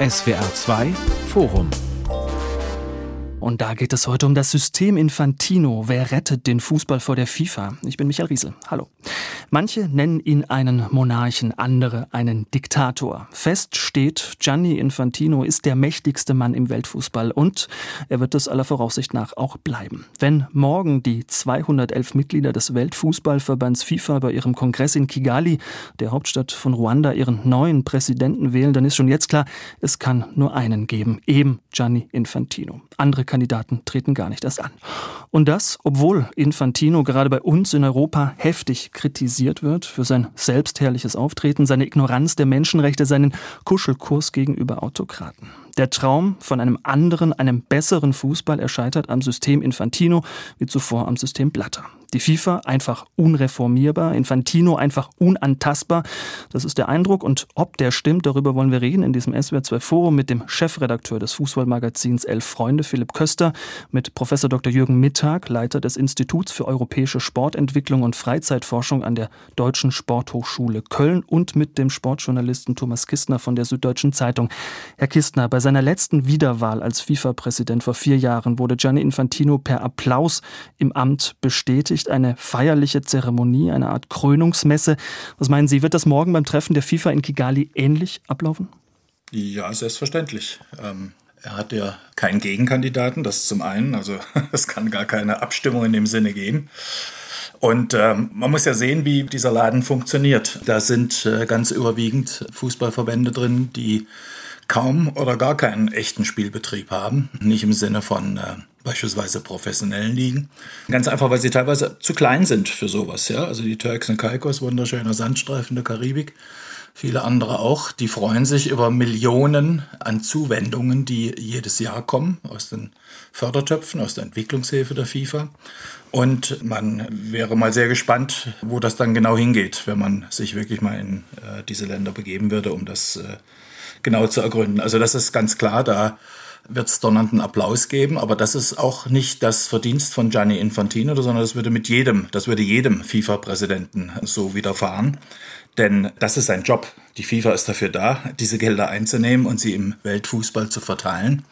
SWR 2 Forum und da geht es heute um das System Infantino. Wer rettet den Fußball vor der FIFA? Ich bin Michael Riesel. Hallo. Manche nennen ihn einen Monarchen, andere einen Diktator. Fest steht, Gianni Infantino ist der mächtigste Mann im Weltfußball und er wird es aller Voraussicht nach auch bleiben. Wenn morgen die 211 Mitglieder des Weltfußballverbands FIFA bei ihrem Kongress in Kigali, der Hauptstadt von Ruanda, ihren neuen Präsidenten wählen, dann ist schon jetzt klar, es kann nur einen geben, eben Gianni Infantino. Andere Kandidaten treten gar nicht erst an. Und das, obwohl Infantino gerade bei uns in Europa heftig kritisiert wird für sein selbstherrliches Auftreten, seine Ignoranz der Menschenrechte, seinen Kuschelkurs gegenüber Autokraten. Der Traum von einem anderen, einem besseren Fußball erscheitert am System Infantino wie zuvor am System Blatter. Die FIFA einfach unreformierbar, Infantino einfach unantastbar. Das ist der Eindruck und ob der stimmt, darüber wollen wir reden in diesem SWR2 Forum mit dem Chefredakteur des Fußballmagazins Elf Freunde, Philipp Köster, mit Professor Dr. Jürgen Mittag, Leiter des Instituts für europäische Sportentwicklung und Freizeitforschung an der Deutschen Sporthochschule Köln und mit dem Sportjournalisten Thomas Kistner von der Süddeutschen Zeitung. Herr Kistner, bei seiner letzten Wiederwahl als FIFA-Präsident vor vier Jahren wurde Gianni Infantino per Applaus im Amt bestätigt. Eine feierliche Zeremonie, eine Art Krönungsmesse. Was meinen Sie, wird das morgen beim Treffen der FIFA in Kigali ähnlich ablaufen? Ja, selbstverständlich. Ähm, er hat ja keinen Gegenkandidaten, das zum einen. Also es kann gar keine Abstimmung in dem Sinne geben. Und ähm, man muss ja sehen, wie dieser Laden funktioniert. Da sind äh, ganz überwiegend Fußballverbände drin, die kaum oder gar keinen echten Spielbetrieb haben. Nicht im Sinne von äh, beispielsweise professionellen Ligen. Ganz einfach, weil sie teilweise zu klein sind für sowas. Ja? Also die Turks und Caicos, wunderschöner Sandstreifen der Karibik, viele andere auch, die freuen sich über Millionen an Zuwendungen, die jedes Jahr kommen aus den Fördertöpfen, aus der Entwicklungshilfe der FIFA. Und man wäre mal sehr gespannt, wo das dann genau hingeht, wenn man sich wirklich mal in äh, diese Länder begeben würde, um das äh, genau zu ergründen. Also das ist ganz klar, da wird es donnernden Applaus geben, aber das ist auch nicht das Verdienst von Gianni Infantino, sondern das würde mit jedem, das würde jedem FIFA-Präsidenten so widerfahren. Denn das ist sein Job. Die FIFA ist dafür da, diese Gelder einzunehmen und sie im Weltfußball zu verteilen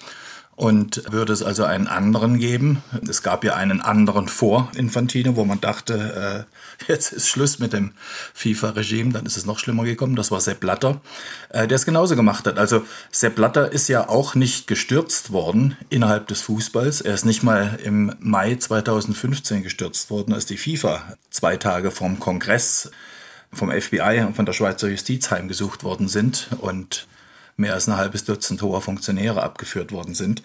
und würde es also einen anderen geben. Es gab ja einen anderen vor Infantino, wo man dachte, äh, jetzt ist Schluss mit dem FIFA-Regime, dann ist es noch schlimmer gekommen. Das war Sepp Blatter, äh, der es genauso gemacht hat. Also Sepp Blatter ist ja auch nicht gestürzt worden innerhalb des Fußballs. Er ist nicht mal im Mai 2015 gestürzt worden, als die FIFA zwei Tage vom Kongress vom FBI und von der Schweizer Justiz heimgesucht worden sind und mehr als ein halbes Dutzend hoher Funktionäre abgeführt worden sind.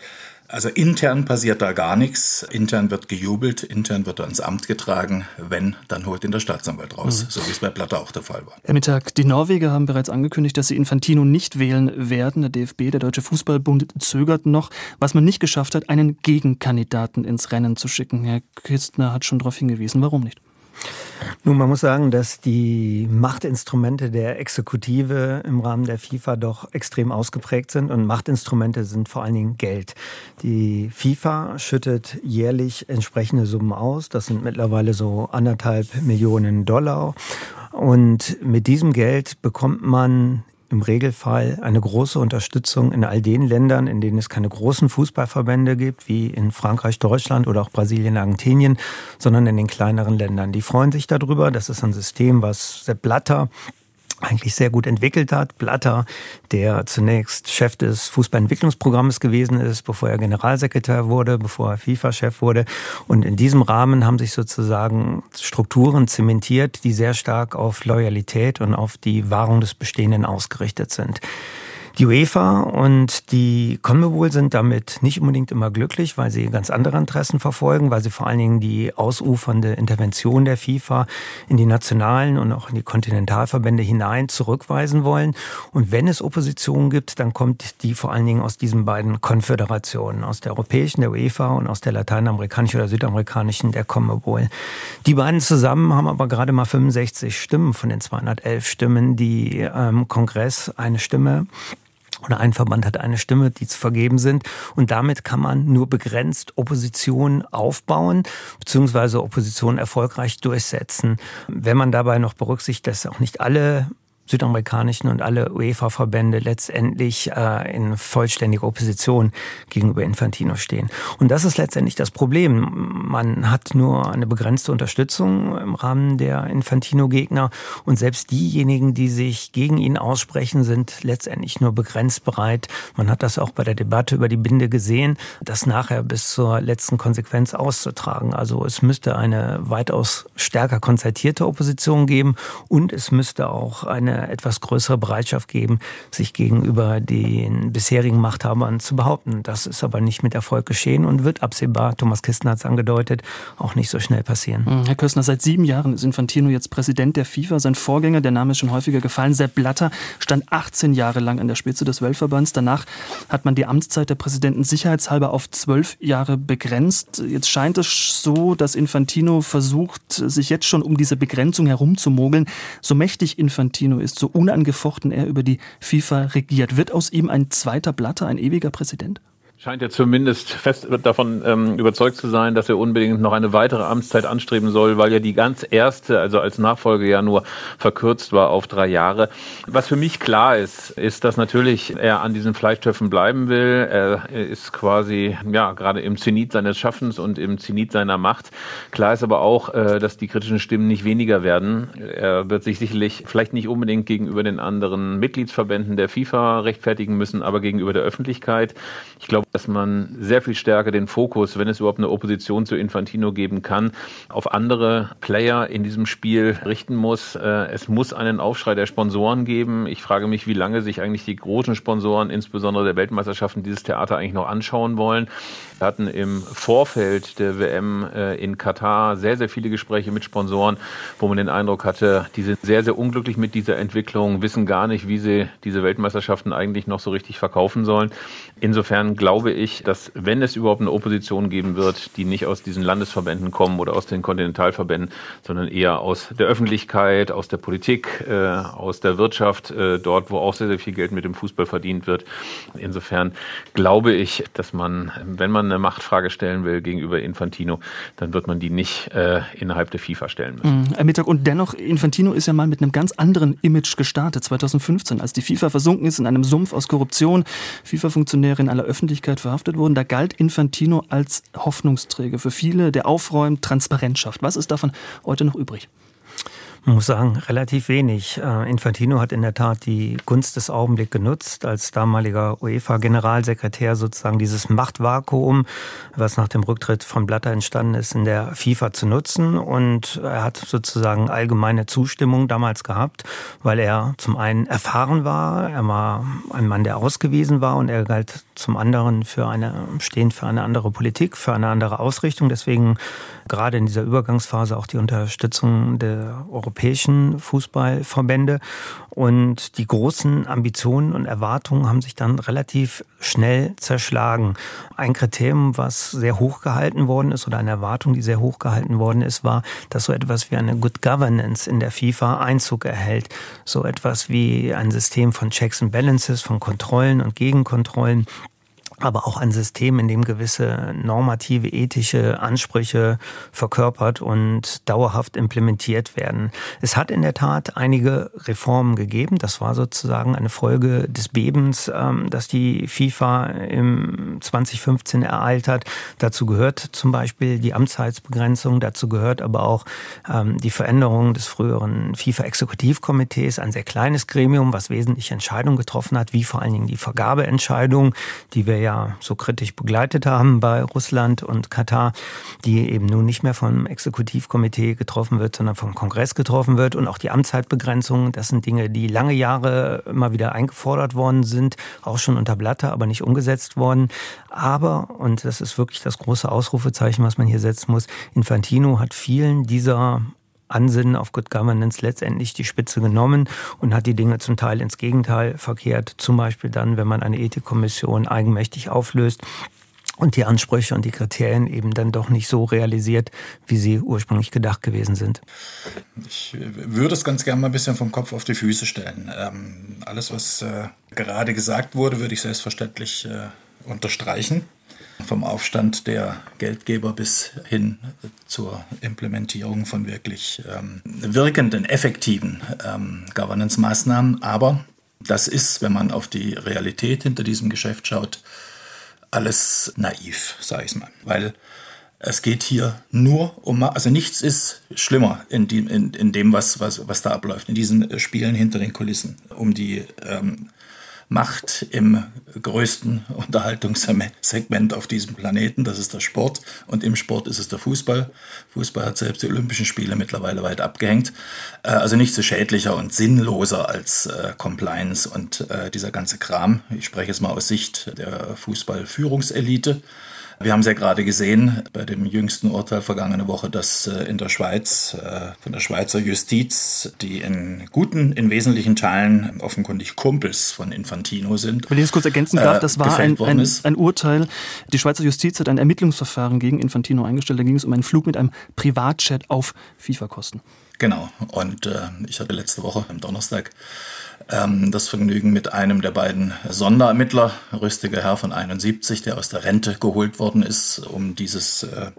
Also intern passiert da gar nichts. Intern wird gejubelt, intern wird er ins Amt getragen. Wenn, dann holt ihn der Staatsanwalt raus, mhm. so wie es bei Blatter auch der Fall war. Herr Mittag, die Norweger haben bereits angekündigt, dass sie Infantino nicht wählen werden. Der DFB, der Deutsche Fußballbund, zögert noch. Was man nicht geschafft hat, einen Gegenkandidaten ins Rennen zu schicken. Herr Kistner hat schon darauf hingewiesen. Warum nicht? Nun, man muss sagen, dass die Machtinstrumente der Exekutive im Rahmen der FIFA doch extrem ausgeprägt sind und Machtinstrumente sind vor allen Dingen Geld. Die FIFA schüttet jährlich entsprechende Summen aus. Das sind mittlerweile so anderthalb Millionen Dollar. Und mit diesem Geld bekommt man im Regelfall eine große Unterstützung in all den Ländern, in denen es keine großen Fußballverbände gibt, wie in Frankreich, Deutschland oder auch Brasilien, Argentinien, sondern in den kleineren Ländern. Die freuen sich darüber. Das ist ein System, was Sepp Blatter eigentlich sehr gut entwickelt hat. Blatter, der zunächst Chef des Fußballentwicklungsprogramms gewesen ist, bevor er Generalsekretär wurde, bevor er FIFA-Chef wurde. Und in diesem Rahmen haben sich sozusagen Strukturen zementiert, die sehr stark auf Loyalität und auf die Wahrung des Bestehenden ausgerichtet sind. Die UEFA und die CONMEBOL sind damit nicht unbedingt immer glücklich, weil sie ganz andere Interessen verfolgen, weil sie vor allen Dingen die ausufernde Intervention der FIFA in die nationalen und auch in die Kontinentalverbände hinein zurückweisen wollen. Und wenn es Opposition gibt, dann kommt die vor allen Dingen aus diesen beiden Konföderationen, aus der europäischen, der UEFA und aus der lateinamerikanischen oder südamerikanischen, der CONMEBOL. Die beiden zusammen haben aber gerade mal 65 Stimmen von den 211 Stimmen, die ähm, Kongress eine Stimme oder ein Verband hat eine Stimme, die zu vergeben sind. Und damit kann man nur begrenzt Opposition aufbauen, beziehungsweise Opposition erfolgreich durchsetzen. Wenn man dabei noch berücksichtigt, dass auch nicht alle südamerikanischen und alle UEFA-Verbände letztendlich äh, in vollständiger Opposition gegenüber Infantino stehen. Und das ist letztendlich das Problem. Man hat nur eine begrenzte Unterstützung im Rahmen der Infantino-Gegner und selbst diejenigen, die sich gegen ihn aussprechen, sind letztendlich nur begrenzt bereit. Man hat das auch bei der Debatte über die Binde gesehen, das nachher bis zur letzten Konsequenz auszutragen. Also es müsste eine weitaus stärker konzertierte Opposition geben und es müsste auch eine etwas größere Bereitschaft geben, sich gegenüber den bisherigen Machthabern zu behaupten. Das ist aber nicht mit Erfolg geschehen und wird absehbar, Thomas Kisten hat es angedeutet, auch nicht so schnell passieren. Hm, Herr Köstner, seit sieben Jahren ist Infantino jetzt Präsident der FIFA. Sein Vorgänger, der Name ist schon häufiger gefallen, Sepp Blatter, stand 18 Jahre lang an der Spitze des Weltverbands. Danach hat man die Amtszeit der Präsidenten sicherheitshalber auf zwölf Jahre begrenzt. Jetzt scheint es so, dass Infantino versucht, sich jetzt schon um diese Begrenzung herumzumogeln. So mächtig Infantino ist, so unangefochten er über die FIFA regiert. Wird aus ihm ein zweiter Blatter, ein ewiger Präsident? Scheint ja zumindest fest davon ähm, überzeugt zu sein, dass er unbedingt noch eine weitere Amtszeit anstreben soll, weil ja die ganz erste, also als Nachfolge ja nur verkürzt war auf drei Jahre. Was für mich klar ist, ist, dass natürlich er an diesen Fleischtöpfen bleiben will. Er ist quasi, ja, gerade im Zenit seines Schaffens und im Zenit seiner Macht. Klar ist aber auch, äh, dass die kritischen Stimmen nicht weniger werden. Er wird sich sicherlich vielleicht nicht unbedingt gegenüber den anderen Mitgliedsverbänden der FIFA rechtfertigen müssen, aber gegenüber der Öffentlichkeit. Ich glaube, dass man sehr viel stärker den Fokus, wenn es überhaupt eine Opposition zu Infantino geben kann, auf andere Player in diesem Spiel richten muss. Äh, es muss einen Aufschrei der Sponsoren geben. Ich frage mich, wie lange sich eigentlich die großen Sponsoren, insbesondere der Weltmeisterschaften, dieses Theater eigentlich noch anschauen wollen. Wir hatten im Vorfeld der WM äh, in Katar sehr, sehr viele Gespräche mit Sponsoren, wo man den Eindruck hatte, die sind sehr, sehr unglücklich mit dieser Entwicklung, wissen gar nicht, wie sie diese Weltmeisterschaften eigentlich noch so richtig verkaufen sollen. Insofern glaube ich, dass wenn es überhaupt eine Opposition geben wird, die nicht aus diesen Landesverbänden kommen oder aus den Kontinentalverbänden, sondern eher aus der Öffentlichkeit, aus der Politik, äh, aus der Wirtschaft, äh, dort, wo auch sehr, sehr viel Geld mit dem Fußball verdient wird. Insofern glaube ich, dass man, wenn man eine Machtfrage stellen will gegenüber Infantino, dann wird man die nicht äh, innerhalb der FIFA stellen müssen. Mhm, Mittag, und dennoch, Infantino ist ja mal mit einem ganz anderen Image gestartet, 2015, als die FIFA versunken ist in einem Sumpf aus Korruption. FIFA-Funktionäre Funktionäre in aller Öffentlichkeit verhaftet wurden. Da galt Infantino als Hoffnungsträger für viele, der aufräumt, Transparenz schafft. Was ist davon heute noch übrig? Man muss sagen, relativ wenig. Äh, Infantino hat in der Tat die Gunst des Augenblicks genutzt, als damaliger UEFA-Generalsekretär sozusagen dieses Machtvakuum, was nach dem Rücktritt von Blatter entstanden ist, in der FIFA zu nutzen. Und er hat sozusagen allgemeine Zustimmung damals gehabt, weil er zum einen erfahren war, er war ein Mann, der ausgewiesen war und er galt zum anderen für eine, stehend für eine andere Politik, für eine andere Ausrichtung. Deswegen gerade in dieser Übergangsphase auch die Unterstützung der europäischen Fußballverbände. Und die großen Ambitionen und Erwartungen haben sich dann relativ schnell zerschlagen. Ein Kriterium, was sehr hoch gehalten worden ist, oder eine Erwartung, die sehr hoch gehalten worden ist, war, dass so etwas wie eine Good Governance in der FIFA Einzug erhält. So etwas wie ein System von Checks and Balances, von Kontrollen und Gegenkontrollen aber auch ein System, in dem gewisse normative, ethische Ansprüche verkörpert und dauerhaft implementiert werden. Es hat in der Tat einige Reformen gegeben. Das war sozusagen eine Folge des Bebens, ähm, das die FIFA im 2015 ereilt hat. Dazu gehört zum Beispiel die Amtszeitsbegrenzung. Dazu gehört aber auch ähm, die Veränderung des früheren FIFA-Exekutivkomitees, ein sehr kleines Gremium, was wesentliche Entscheidungen getroffen hat, wie vor allen Dingen die Vergabeentscheidung, die wir ja ja so kritisch begleitet haben bei Russland und Katar, die eben nun nicht mehr vom Exekutivkomitee getroffen wird, sondern vom Kongress getroffen wird. Und auch die Amtszeitbegrenzung, das sind Dinge, die lange Jahre immer wieder eingefordert worden sind, auch schon unter Blatter, aber nicht umgesetzt worden. Aber, und das ist wirklich das große Ausrufezeichen, was man hier setzen muss, Infantino hat vielen dieser Ansinnen auf Good Governance letztendlich die Spitze genommen und hat die Dinge zum Teil ins Gegenteil verkehrt. Zum Beispiel dann, wenn man eine Ethikkommission eigenmächtig auflöst und die Ansprüche und die Kriterien eben dann doch nicht so realisiert, wie sie ursprünglich gedacht gewesen sind. Ich würde es ganz gerne mal ein bisschen vom Kopf auf die Füße stellen. Ähm, alles, was äh, gerade gesagt wurde, würde ich selbstverständlich äh, unterstreichen. Vom Aufstand der Geldgeber bis hin zur Implementierung von wirklich ähm, wirkenden, effektiven ähm, Governance-Maßnahmen. Aber das ist, wenn man auf die Realität hinter diesem Geschäft schaut, alles naiv, sage ich mal. Weil es geht hier nur um, also nichts ist schlimmer in, die, in, in dem, was, was, was da abläuft, in diesen Spielen hinter den Kulissen, um die ähm, Macht im größten Unterhaltungssegment auf diesem Planeten. Das ist der Sport. Und im Sport ist es der Fußball. Fußball hat selbst die Olympischen Spiele mittlerweile weit abgehängt. Äh, also nicht so schädlicher und sinnloser als äh, Compliance und äh, dieser ganze Kram. Ich spreche jetzt mal aus Sicht der Fußballführungselite. Wir haben es ja gerade gesehen bei dem jüngsten Urteil vergangene Woche, dass äh, in der Schweiz äh, von der Schweizer Justiz, die in guten, in wesentlichen Teilen offenkundig Kumpels von Infantino sind. Wenn ich das kurz ergänzen darf, äh, das war ein, ein, ein, Urteil. Die Schweizer Justiz hat ein Ermittlungsverfahren gegen Infantino eingestellt. Da ging es um einen Flug mit einem Privatjet auf FIFA-Kosten. Genau. Und äh, ich hatte letzte Woche am Donnerstag ähm, das Vergnügen mit einem der beiden Sonderermittler, rüstiger Herr von 71, der aus der Rente geholt worden ist, um dieses äh,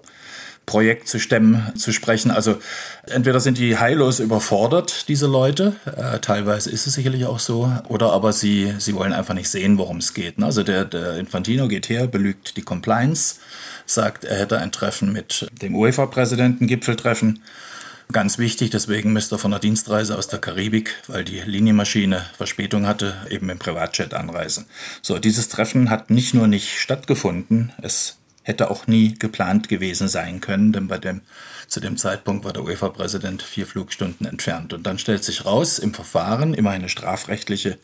Projekt zu stemmen, zu sprechen. Also entweder sind die heillos überfordert, diese Leute, äh, teilweise ist es sicherlich auch so, oder aber sie, sie wollen einfach nicht sehen, worum es geht. Ne? Also der, der Infantino geht her, belügt die Compliance, sagt, er hätte ein Treffen mit dem UEFA-Präsidenten, Gipfeltreffen Ganz wichtig, deswegen müsste er von der Dienstreise aus der Karibik, weil die Linienmaschine Verspätung hatte, eben im Privatjet anreisen. So, dieses Treffen hat nicht nur nicht stattgefunden, es hätte auch nie geplant gewesen sein können, denn bei dem, zu dem Zeitpunkt war der UEFA-Präsident vier Flugstunden entfernt. Und dann stellt sich raus, im Verfahren, immer eine strafrechtliche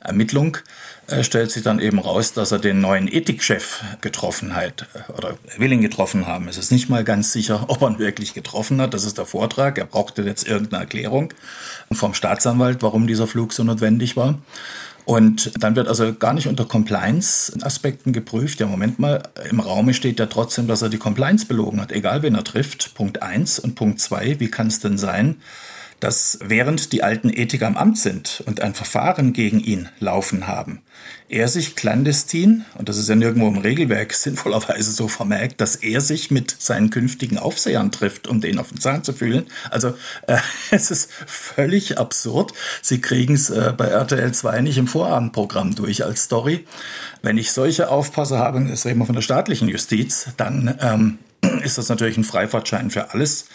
Ermittlung, äh, stellt sich dann eben raus, dass er den neuen Ethikchef getroffen hat äh, oder er will ihn getroffen haben. Es ist nicht mal ganz sicher, ob er ihn wirklich getroffen hat. Das ist der Vortrag. Er brauchte jetzt irgendeine Erklärung vom Staatsanwalt, warum dieser Flug so notwendig war. Und dann wird also gar nicht unter Compliance-Aspekten geprüft. Ja, Moment mal, im Raume steht ja trotzdem, dass er die Compliance belogen hat, egal wen er trifft. Punkt eins und Punkt zwei, wie kann es denn sein, dass während die alten Ethiker am Amt sind und ein Verfahren gegen ihn laufen haben, er sich clandestin, und das ist ja nirgendwo im Regelwerk sinnvollerweise so vermerkt, dass er sich mit seinen künftigen Aufsehern trifft, um den auf den Zahn zu fühlen. Also äh, es ist völlig absurd. Sie kriegen es äh, bei RTL 2 nicht im Vorabendprogramm durch als Story. Wenn ich solche Aufpasser habe, das reden wir von der staatlichen Justiz, dann ähm, ist das natürlich ein Freifahrtschein für alles.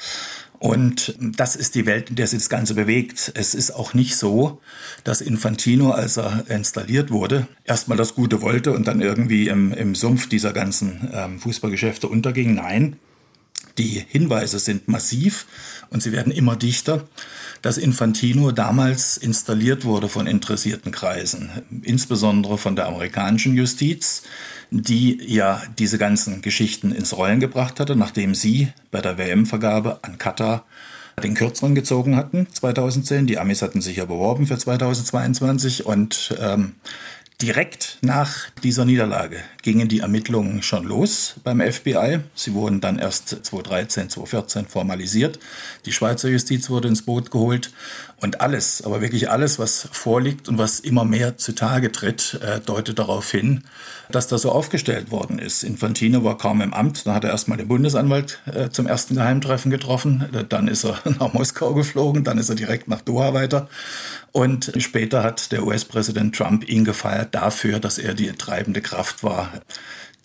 Und das ist die Welt, in der sich das Ganze bewegt. Es ist auch nicht so, dass Infantino, als er installiert wurde, erstmal das Gute wollte und dann irgendwie im, im Sumpf dieser ganzen ähm, Fußballgeschäfte unterging. Nein, die Hinweise sind massiv und sie werden immer dichter, dass Infantino damals installiert wurde von interessierten Kreisen, insbesondere von der amerikanischen Justiz, die ja diese ganzen Geschichten ins Rollen gebracht hatte, nachdem sie bei der WM-Vergabe an Katar den Kürzeren gezogen hatten 2010. Die Amis hatten sich ja beworben für 2022 und ähm, Direkt nach dieser Niederlage gingen die Ermittlungen schon los beim FBI. Sie wurden dann erst 2013, 2014 formalisiert. Die Schweizer Justiz wurde ins Boot geholt. Und alles, aber wirklich alles, was vorliegt und was immer mehr zutage tritt, äh, deutet darauf hin, dass das so aufgestellt worden ist. Infantino war kaum im Amt. Dann hat er erstmal den Bundesanwalt äh, zum ersten Geheimtreffen getroffen. Dann ist er nach Moskau geflogen. Dann ist er direkt nach Doha weiter. Und später hat der US-Präsident Trump ihn gefeiert dafür, dass er die treibende Kraft war,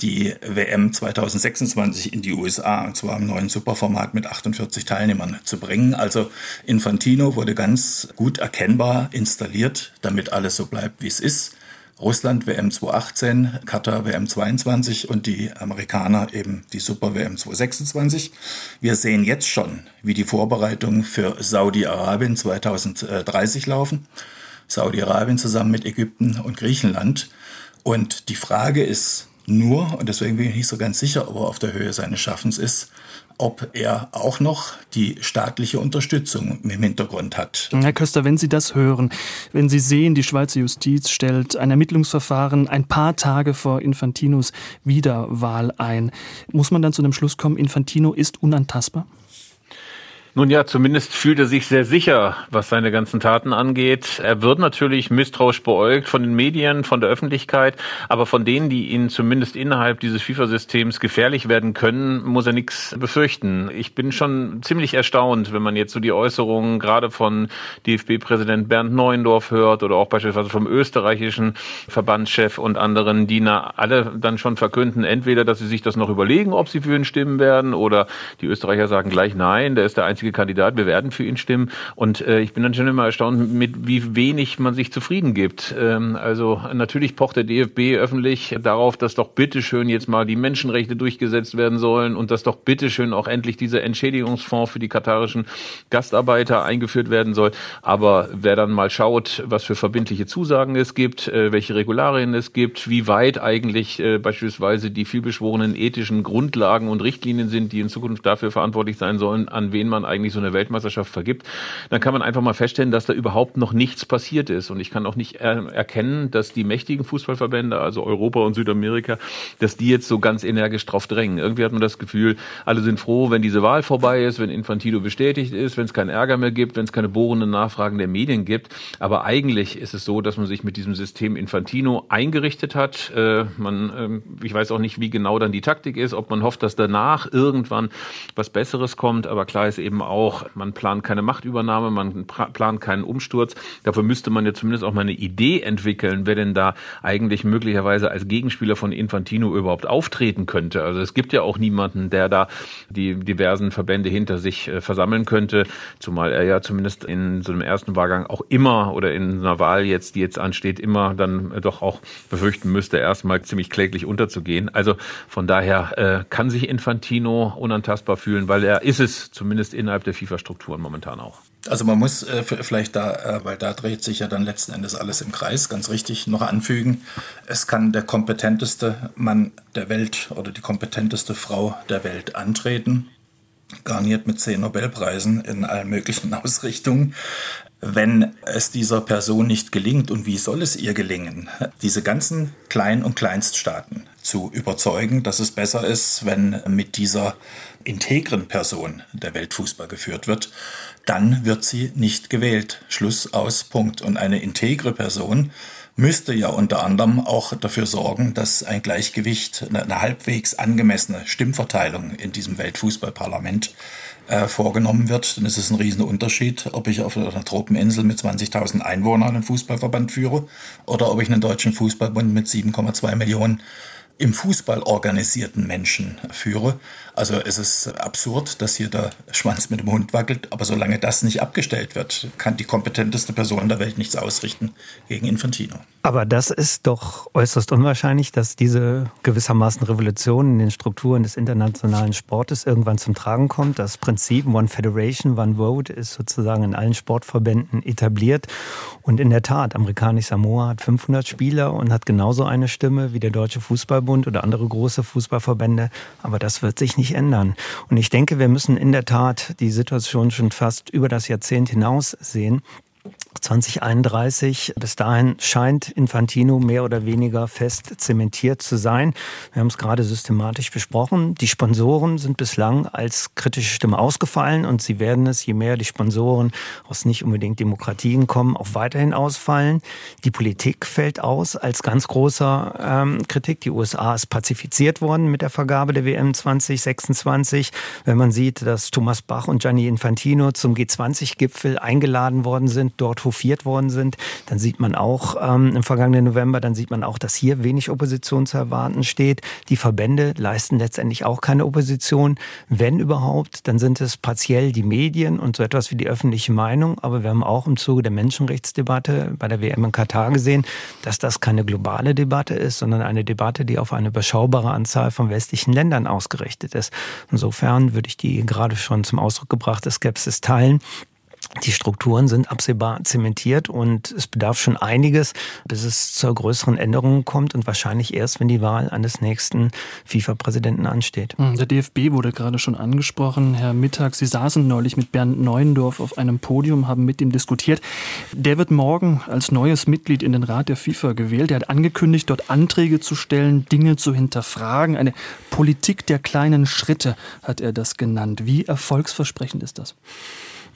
die WM 2026 in die USA, und zwar im neuen Superformat mit 48 Teilnehmern zu bringen. Also Infantino wurde ganz gut erkennbar installiert, damit alles so bleibt, wie es ist. Russland WM 2018, Katar WM 22 und die Amerikaner eben die Super WM 2026. Wir sehen jetzt schon, wie die Vorbereitungen für Saudi-Arabien 2030 laufen. Saudi-Arabien zusammen mit Ägypten und Griechenland. Und die Frage ist nur, und deswegen bin ich nicht so ganz sicher, ob er auf der Höhe seines Schaffens ist, ob er auch noch die staatliche Unterstützung im Hintergrund hat. Herr Köster, wenn Sie das hören, wenn Sie sehen, die Schweizer Justiz stellt ein Ermittlungsverfahren ein paar Tage vor Infantinos Wiederwahl ein, muss man dann zu dem Schluss kommen, Infantino ist unantastbar? Nun ja, zumindest fühlt er sich sehr sicher, was seine ganzen Taten angeht. Er wird natürlich misstrauisch beäugt von den Medien, von der Öffentlichkeit, aber von denen, die ihn zumindest innerhalb dieses FIFA-Systems gefährlich werden können, muss er nichts befürchten. Ich bin schon ziemlich erstaunt, wenn man jetzt so die Äußerungen gerade von DFB-Präsident Bernd Neuendorf hört oder auch beispielsweise vom österreichischen Verbandschef und anderen, die alle dann schon verkünden, entweder, dass sie sich das noch überlegen, ob sie für ihn stimmen werden, oder die Österreicher sagen gleich nein, der ist der einzige Kandidat, wir werden für ihn stimmen. Und äh, ich bin dann schon immer erstaunt, mit wie wenig man sich zufrieden gibt. Ähm, also natürlich pocht der DFB öffentlich darauf, dass doch bitteschön jetzt mal die Menschenrechte durchgesetzt werden sollen und dass doch bitteschön auch endlich dieser Entschädigungsfonds für die katarischen Gastarbeiter eingeführt werden soll. Aber wer dann mal schaut, was für verbindliche Zusagen es gibt, äh, welche Regularien es gibt, wie weit eigentlich äh, beispielsweise die vielbeschworenen ethischen Grundlagen und Richtlinien sind, die in Zukunft dafür verantwortlich sein sollen, an wen man eigentlich so eine Weltmeisterschaft vergibt, dann kann man einfach mal feststellen, dass da überhaupt noch nichts passiert ist. Und ich kann auch nicht erkennen, dass die mächtigen Fußballverbände, also Europa und Südamerika, dass die jetzt so ganz energisch drauf drängen. Irgendwie hat man das Gefühl, alle sind froh, wenn diese Wahl vorbei ist, wenn Infantino bestätigt ist, wenn es keinen Ärger mehr gibt, wenn es keine bohrenden Nachfragen der Medien gibt. Aber eigentlich ist es so, dass man sich mit diesem System Infantino eingerichtet hat. Äh, man, äh, ich weiß auch nicht, wie genau dann die Taktik ist, ob man hofft, dass danach irgendwann was Besseres kommt. Aber klar ist eben auch, man plant keine Machtübernahme, man plant keinen Umsturz. Dafür müsste man ja zumindest auch mal eine Idee entwickeln, wer denn da eigentlich möglicherweise als Gegenspieler von Infantino überhaupt auftreten könnte. Also es gibt ja auch niemanden, der da die diversen Verbände hinter sich äh, versammeln könnte, zumal er ja zumindest in so einem ersten Wahlgang auch immer oder in einer Wahl jetzt, die jetzt ansteht, immer dann doch auch befürchten müsste, erstmal ziemlich kläglich unterzugehen. Also von daher äh, kann sich Infantino unantastbar fühlen, weil er ist es zumindest innerhalb der FIFA-Strukturen momentan auch. Also man muss äh, vielleicht da, äh, weil da dreht sich ja dann letzten Endes alles im Kreis, ganz richtig noch anfügen, es kann der kompetenteste Mann der Welt oder die kompetenteste Frau der Welt antreten, garniert mit zehn Nobelpreisen in allen möglichen Ausrichtungen. Wenn es dieser Person nicht gelingt, und wie soll es ihr gelingen, diese ganzen Klein- und Kleinststaaten zu überzeugen, dass es besser ist, wenn mit dieser integren Person der Weltfußball geführt wird, dann wird sie nicht gewählt. Schluss aus Punkt. Und eine integre Person müsste ja unter anderem auch dafür sorgen, dass ein Gleichgewicht, eine halbwegs angemessene Stimmverteilung in diesem Weltfußballparlament äh, vorgenommen wird. Ist es ein riesen Unterschied, ob ich auf einer Tropeninsel mit 20.000 Einwohnern einen Fußballverband führe oder ob ich einen deutschen Fußballbund mit 7,2 Millionen im Fußball organisierten Menschen führe. Also es ist absurd, dass hier der Schwanz mit dem Hund wackelt, aber solange das nicht abgestellt wird, kann die kompetenteste Person der Welt nichts ausrichten gegen Infantino. Aber das ist doch äußerst unwahrscheinlich, dass diese gewissermaßen Revolution in den Strukturen des internationalen Sportes irgendwann zum Tragen kommt. Das Prinzip One Federation, One Vote ist sozusagen in allen Sportverbänden etabliert. Und in der Tat, amerikanisch Samoa hat 500 Spieler und hat genauso eine Stimme wie der Deutsche Fußballbund oder andere große Fußballverbände. Aber das wird sich nicht nicht ändern. Und ich denke, wir müssen in der Tat die Situation schon fast über das Jahrzehnt hinaus sehen. 2031. Bis dahin scheint Infantino mehr oder weniger fest zementiert zu sein. Wir haben es gerade systematisch besprochen. Die Sponsoren sind bislang als kritische Stimme ausgefallen und sie werden es, je mehr die Sponsoren aus nicht unbedingt Demokratien kommen, auch weiterhin ausfallen. Die Politik fällt aus als ganz großer ähm, Kritik. Die USA ist pazifiziert worden mit der Vergabe der WM 2026. Wenn man sieht, dass Thomas Bach und Gianni Infantino zum G20-Gipfel eingeladen worden sind, dort hofiert worden sind. Dann sieht man auch ähm, im vergangenen November, dann sieht man auch, dass hier wenig Opposition zu erwarten steht. Die Verbände leisten letztendlich auch keine Opposition. Wenn überhaupt, dann sind es partiell die Medien und so etwas wie die öffentliche Meinung. Aber wir haben auch im Zuge der Menschenrechtsdebatte bei der WM in Katar gesehen, dass das keine globale Debatte ist, sondern eine Debatte, die auf eine überschaubare Anzahl von westlichen Ländern ausgerichtet ist. Insofern würde ich die gerade schon zum Ausdruck gebrachte Skepsis teilen. Die Strukturen sind absehbar zementiert und es bedarf schon einiges, bis es zur größeren Änderung kommt und wahrscheinlich erst, wenn die Wahl eines nächsten FIFA-Präsidenten ansteht. Hm, der DFB wurde gerade schon angesprochen. Herr Mittag, Sie saßen neulich mit Bernd Neuendorf auf einem Podium, haben mit ihm diskutiert. Der wird morgen als neues Mitglied in den Rat der FIFA gewählt. Er hat angekündigt, dort Anträge zu stellen, Dinge zu hinterfragen. Eine Politik der kleinen Schritte hat er das genannt. Wie erfolgsversprechend ist das?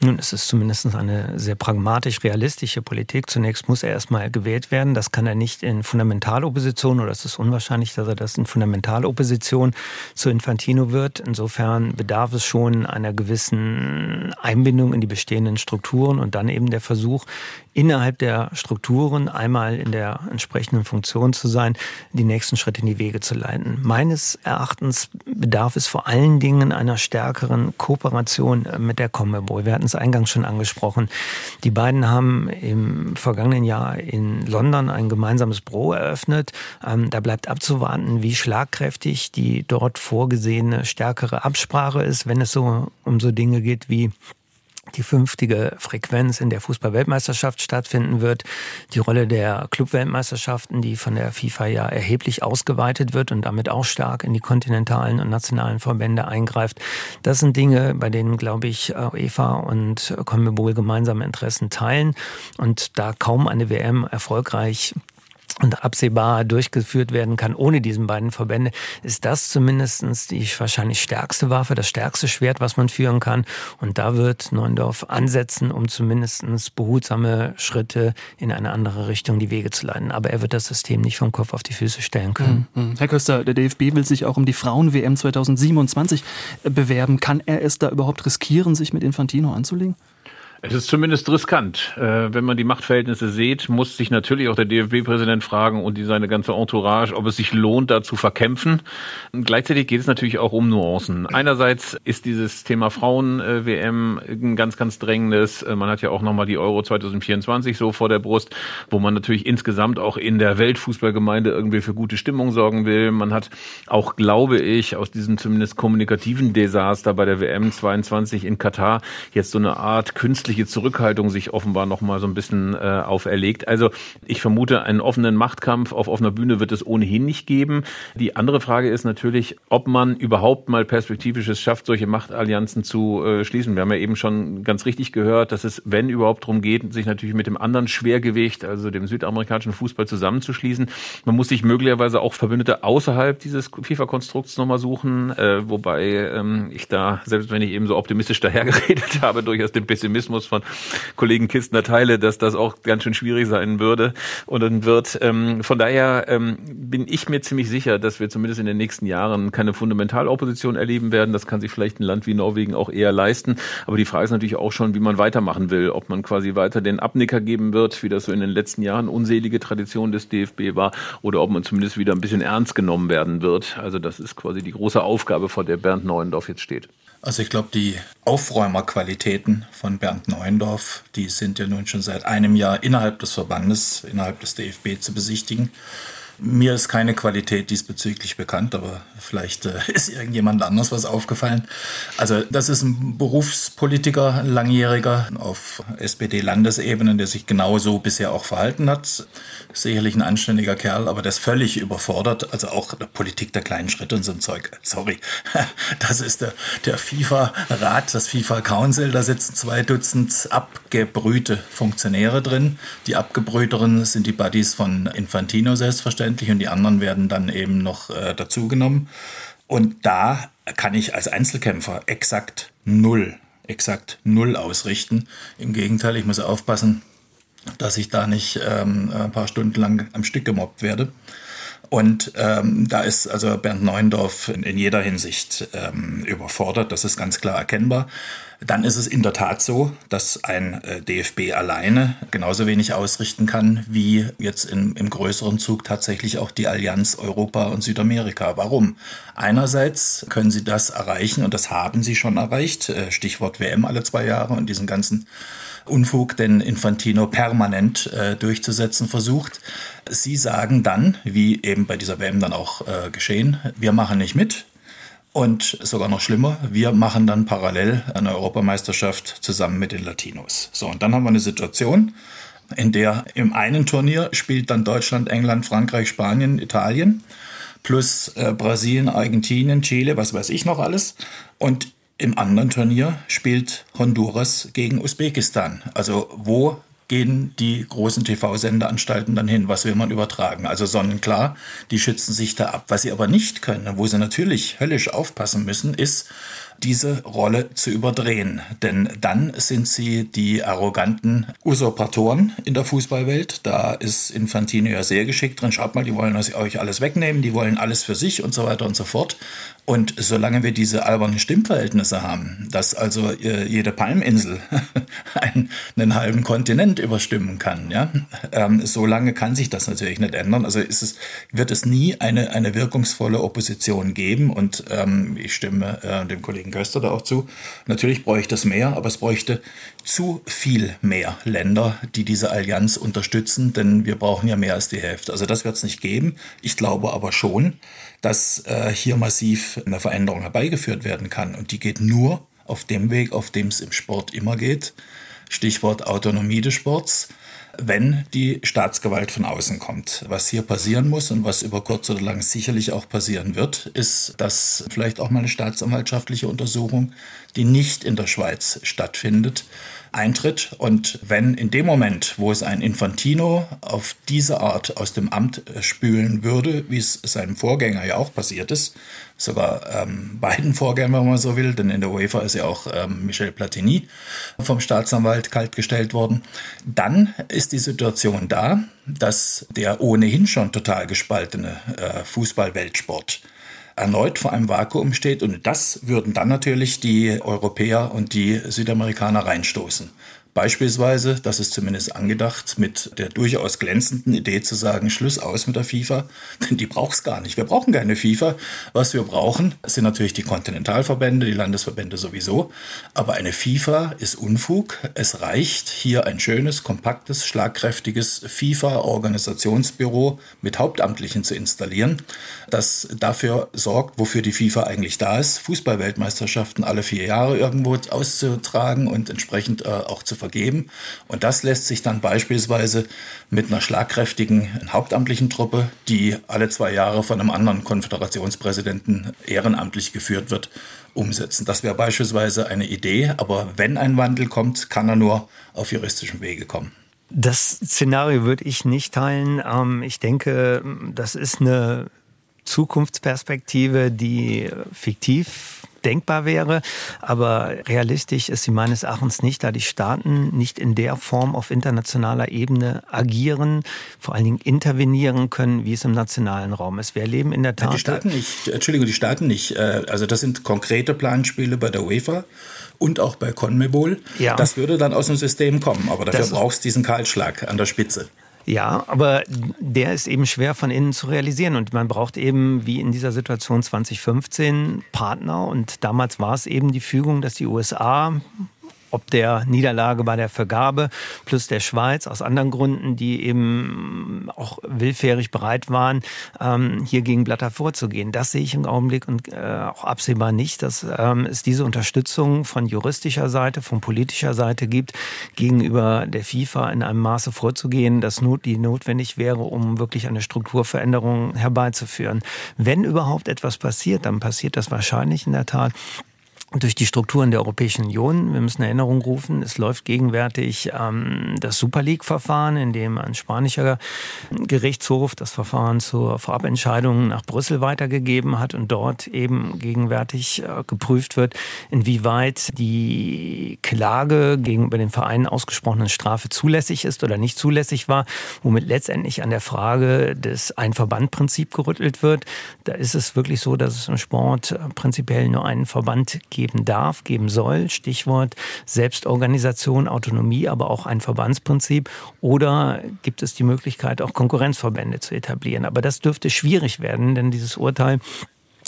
Nun, es ist zumindest eine sehr pragmatisch realistische Politik. Zunächst muss er erstmal gewählt werden. Das kann er nicht in Fundamentalopposition oder es ist unwahrscheinlich, dass er das in Fundamentalopposition zu Infantino wird. Insofern bedarf es schon einer gewissen Einbindung in die bestehenden Strukturen und dann eben der Versuch, innerhalb der Strukturen einmal in der entsprechenden Funktion zu sein, die nächsten Schritte in die Wege zu leiten. Meines Erachtens bedarf es vor allen Dingen einer stärkeren Kooperation mit der Comebol. Wir hatten es eingangs schon angesprochen. Die beiden haben im vergangenen Jahr in London ein gemeinsames Büro eröffnet. Ähm, da bleibt abzuwarten, wie schlagkräftig die dort vorgesehene stärkere Absprache ist, wenn es so um so Dinge geht wie die fünftige Frequenz in der Fußball-Weltmeisterschaft stattfinden wird, die Rolle der Club-Weltmeisterschaften, die von der FIFA ja erheblich ausgeweitet wird und damit auch stark in die kontinentalen und nationalen Verbände eingreift. Das sind Dinge, bei denen, glaube ich, UEFA und CONMEBOL gemeinsame Interessen teilen und da kaum eine WM erfolgreich und absehbar durchgeführt werden kann ohne diesen beiden Verbände, ist das zumindestens die wahrscheinlich stärkste Waffe, das stärkste Schwert, was man führen kann. Und da wird Neuendorf ansetzen, um zumindestens behutsame Schritte in eine andere Richtung die Wege zu leiten. Aber er wird das System nicht vom Kopf auf die Füße stellen können. Mhm. mhm. Herr Köster, der DFB will sich auch um die Frauen-WM 2027 bewerben. Kann er es da überhaupt riskieren, sich mit Infantino anzulegen? Es ist zumindest riskant. Äh, wenn man die Machtverhältnisse sieht, muss sich natürlich auch der DFB-Präsident fragen und die, seine ganze Entourage, ob es sich lohnt, da zu verkämpfen. Und gleichzeitig geht es natürlich auch um Nuancen. Einerseits ist dieses Thema Frauen-WM ein ganz, ganz drängendes. Äh, man hat ja auch nochmal die Euro 2024 so vor der Brust, wo man natürlich insgesamt auch in der Weltfußballgemeinde irgendwie für gute Stimmung sorgen will. Man hat auch, glaube ich, aus diesem zumindest kommunikativen Desaster bei der WM 22 in Katar jetzt so eine Art künstliche künstliche Zurückhaltung sich offenbar noch mal so ein bisschen äh, auferlegt. Also ich vermute, einen offenen Machtkampf auf offener Bühne wird es ohnehin nicht geben. Die andere Frage ist natürlich, ob man überhaupt mal perspektivisch es schafft, solche Machtallianzen zu äh, schließen. Wir haben ja eben schon ganz richtig gehört, dass es, wenn überhaupt darum geht, sich natürlich mit dem anderen Schwergewicht, also dem südamerikanischen Fußball zusammenzuschließen. Man muss sich möglicherweise auch Verbündete außerhalb dieses FIFA-Konstrukts nochmal suchen, äh, wobei ähm, ich da, selbst wenn ich eben so optimistisch dahergeredet habe, durchaus den Pessimismus Journalismus von Kollegen Kistner teile, dass das auch ganz schön schwierig sein würde und dann wird. Ähm, von daher ähm, bin ich mir ziemlich sicher, dass wir zumindest in den nächsten Jahren keine Fundamentalopposition erleben werden. Das kann sich vielleicht ein Land wie Norwegen auch eher leisten. Aber die Frage ist natürlich auch schon, wie man weitermachen will. Ob man quasi weiter den Abnicker geben wird, wie das so in den letzten Jahren unselige Tradition des DFB war, oder ob man zumindest wieder ein bisschen ernst genommen werden wird. Also das ist quasi die große Aufgabe, vor der Bernd Neuendorf jetzt steht. Also ich glaube, die Aufräumerqualitäten von Bernd Neuendorf, die sind ja nun schon seit einem Jahr innerhalb des Verbandes, innerhalb des DFB zu besichtigen. Mir ist keine Qualität diesbezüglich bekannt, aber vielleicht äh, ist irgendjemand anders was aufgefallen. Also das ist ein Berufspolitiker, langjähriger auf SPD-Landesebene, der sich genauso bisher auch verhalten hat. Sicherlich ein anständiger Kerl, aber ist völlig überfordert. Also auch der Politik der kleinen Schritte und so ein Zeug. Sorry, das ist der, der FIFA-Rat, das FIFA-Council. Da sitzen zwei Dutzend abgebrühte Funktionäre drin. Die abgebrühteren sind die Buddies von Infantino selbstverständlich selbstverständlich und die anderen werden dann eben noch äh, dazugenommen. Und da kann ich als Einzelkämpfer exakt null, exakt null ausrichten. Im Gegenteil, ich muss aufpassen, dass ich da nicht ähm, ein paar Stunden lang am Stück gemobbt werde. Und ähm, da ist also Bernd Neuendorf in, in jeder Hinsicht ähm, überfordert, das ist ganz klar erkennbar. Dann ist es in der Tat so, dass ein äh, DFB alleine genauso wenig ausrichten kann, wie jetzt in, im größeren Zug tatsächlich auch die Allianz Europa und Südamerika. Warum? Einerseits können sie das erreichen und das haben sie schon erreicht, äh, Stichwort WM alle zwei Jahre und diesen ganzen Unfug, den Infantino permanent äh, durchzusetzen versucht. Sie sagen dann, wie eben bei dieser WM dann auch äh, geschehen, wir machen nicht mit. Und sogar noch schlimmer, wir machen dann parallel eine Europameisterschaft zusammen mit den Latinos. So, und dann haben wir eine Situation, in der im einen Turnier spielt dann Deutschland, England, Frankreich, Spanien, Italien plus äh, Brasilien, Argentinien, Chile, was weiß ich noch alles. Und im anderen Turnier spielt Honduras gegen Usbekistan. Also wo gehen die großen TV-Sendeanstalten dann hin? Was will man übertragen? Also sonnenklar, die schützen sich da ab. Was sie aber nicht können, wo sie natürlich höllisch aufpassen müssen, ist, diese Rolle zu überdrehen. Denn dann sind sie die arroganten Usurpatoren in der Fußballwelt. Da ist Infantino ja sehr geschickt drin. Schaut mal, die wollen euch alles wegnehmen, die wollen alles für sich und so weiter und so fort. Und solange wir diese albernen Stimmverhältnisse haben, dass also äh, jede Palminsel einen, einen, halben Kontinent überstimmen kann, ja, ähm, solange kann sich das natürlich nicht ändern. Also ist es, wird es nie eine, eine wirkungsvolle Opposition geben. Und ähm, ich stimme äh, dem Kollegen Köster da auch zu. Natürlich bräuchte es mehr, aber es bräuchte zu viel mehr Länder, die diese Allianz unterstützen, denn wir brauchen ja mehr als die Hälfte. Also das wird es nicht geben. Ich glaube aber schon, dass äh, hier massiv eine Veränderung herbeigeführt werden kann. Und die geht nur auf dem Weg, auf dem es im Sport immer geht. Stichwort Autonomie des Sports wenn die Staatsgewalt von außen kommt. Was hier passieren muss und was über kurz oder lang sicherlich auch passieren wird, ist, dass vielleicht auch mal eine staatsanwaltschaftliche Untersuchung, die nicht in der Schweiz stattfindet, eintritt. Und wenn in dem Moment, wo es ein Infantino auf diese Art aus dem Amt spülen würde, wie es seinem Vorgänger ja auch passiert ist, sogar ähm, beiden Vorgängern, wenn man so will, denn in der UEFA ist ja auch ähm, Michel Platini vom Staatsanwalt kaltgestellt worden, dann ist die Situation da, dass der ohnehin schon total gespaltene äh, Fußball-Weltsport erneut vor einem Vakuum steht. Und das würden dann natürlich die Europäer und die Südamerikaner reinstoßen. Beispielsweise, das ist zumindest angedacht, mit der durchaus glänzenden Idee zu sagen, Schluss aus mit der FIFA, denn die braucht es gar nicht. Wir brauchen keine FIFA. Was wir brauchen, sind natürlich die Kontinentalverbände, die Landesverbände sowieso. Aber eine FIFA ist Unfug. Es reicht, hier ein schönes, kompaktes, schlagkräftiges FIFA-Organisationsbüro mit Hauptamtlichen zu installieren, das dafür sorgt, wofür die FIFA eigentlich da ist, Fußballweltmeisterschaften alle vier Jahre irgendwo auszutragen und entsprechend äh, auch zu vergeben. Und das lässt sich dann beispielsweise mit einer schlagkräftigen hauptamtlichen Truppe, die alle zwei Jahre von einem anderen Konföderationspräsidenten ehrenamtlich geführt wird, umsetzen. Das wäre beispielsweise eine Idee, aber wenn ein Wandel kommt, kann er nur auf juristischem Wege kommen. Das Szenario würde ich nicht teilen. Ähm, ich denke, das ist eine Zukunftsperspektive, die fiktiv denkbar wäre. Aber realistisch ist sie meines Erachtens nicht, da die Staaten nicht in der Form auf internationaler Ebene agieren, vor allen Dingen intervenieren können, wie es im nationalen Raum ist. Wir erleben in der Tat. Die Staaten nicht, Entschuldigung, die Staaten nicht. Äh, also das sind konkrete Planspiele bei der UEFA und auch bei CONMEBOL. Ja. Das würde dann aus dem System kommen, aber dafür brauchst du diesen Kahlschlag an der Spitze. Ja, aber der ist eben schwer von innen zu realisieren. Und man braucht eben, wie in dieser Situation 2015, Partner. Und damals war es eben die Fügung, dass die USA ob der Niederlage bei der Vergabe plus der Schweiz aus anderen Gründen, die eben auch willfährig bereit waren, ähm, hier gegen Blatter vorzugehen. Das sehe ich im Augenblick und äh, auch absehbar nicht, dass ähm, es diese Unterstützung von juristischer Seite, von politischer Seite gibt, gegenüber der FIFA in einem Maße vorzugehen, dass not, die notwendig wäre, um wirklich eine Strukturveränderung herbeizuführen. Wenn überhaupt etwas passiert, dann passiert das wahrscheinlich in der Tat durch die Strukturen der Europäischen Union. Wir müssen Erinnerung rufen, es läuft gegenwärtig ähm, das Super League-Verfahren, in dem ein spanischer Gerichtshof das Verfahren zur Vorabentscheidung nach Brüssel weitergegeben hat und dort eben gegenwärtig äh, geprüft wird, inwieweit die Klage gegenüber den Vereinen ausgesprochenen Strafe zulässig ist oder nicht zulässig war, womit letztendlich an der Frage des Ein-Verband-Prinzip gerüttelt wird. Da ist es wirklich so, dass es im Sport äh, prinzipiell nur einen Verband gibt geben darf, geben soll. Stichwort Selbstorganisation, Autonomie, aber auch ein Verbandsprinzip. Oder gibt es die Möglichkeit, auch Konkurrenzverbände zu etablieren? Aber das dürfte schwierig werden, denn dieses Urteil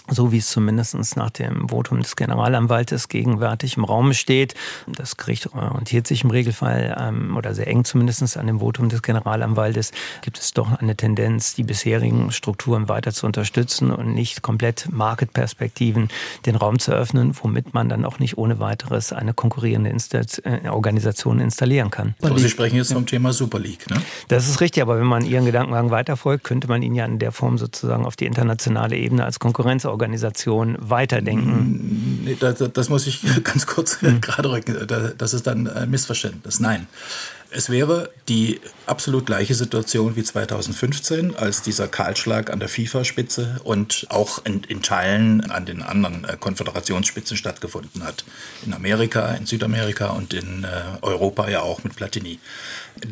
so wie es zumindest nach dem Votum des Generalanwaltes gegenwärtig im Raum steht. Das Gericht orientiert sich im Regelfall ähm, oder sehr eng zumindest an dem Votum des Generalanwaltes. Gibt es doch eine Tendenz, die bisherigen Strukturen weiter zu unterstützen und nicht komplett Market-Perspektiven den Raum zu öffnen, womit man dann auch nicht ohne weiteres eine konkurrierende Insta äh, Organisation installieren kann. Aber Sie sprechen jetzt vom Thema Super League, ne? Das ist richtig, aber wenn man Ihren Gedankenwagen weiterfolgt, könnte man ihn ja in der Form sozusagen auf die internationale Ebene als Konkurrenz Organisation weiterdenken? Nee, das, das, muss ich ganz kurz mhm. gerade rücken. Das ist dann ein Missverständnis. Nein. Es wäre die absolut gleiche Situation wie 2015, als dieser Kahlschlag an der FIFA-Spitze und auch in, in, Teilen an den anderen äh, Konföderationsspitzen stattgefunden hat. In Amerika, in Südamerika und in äh, Europa ja auch mit Platini.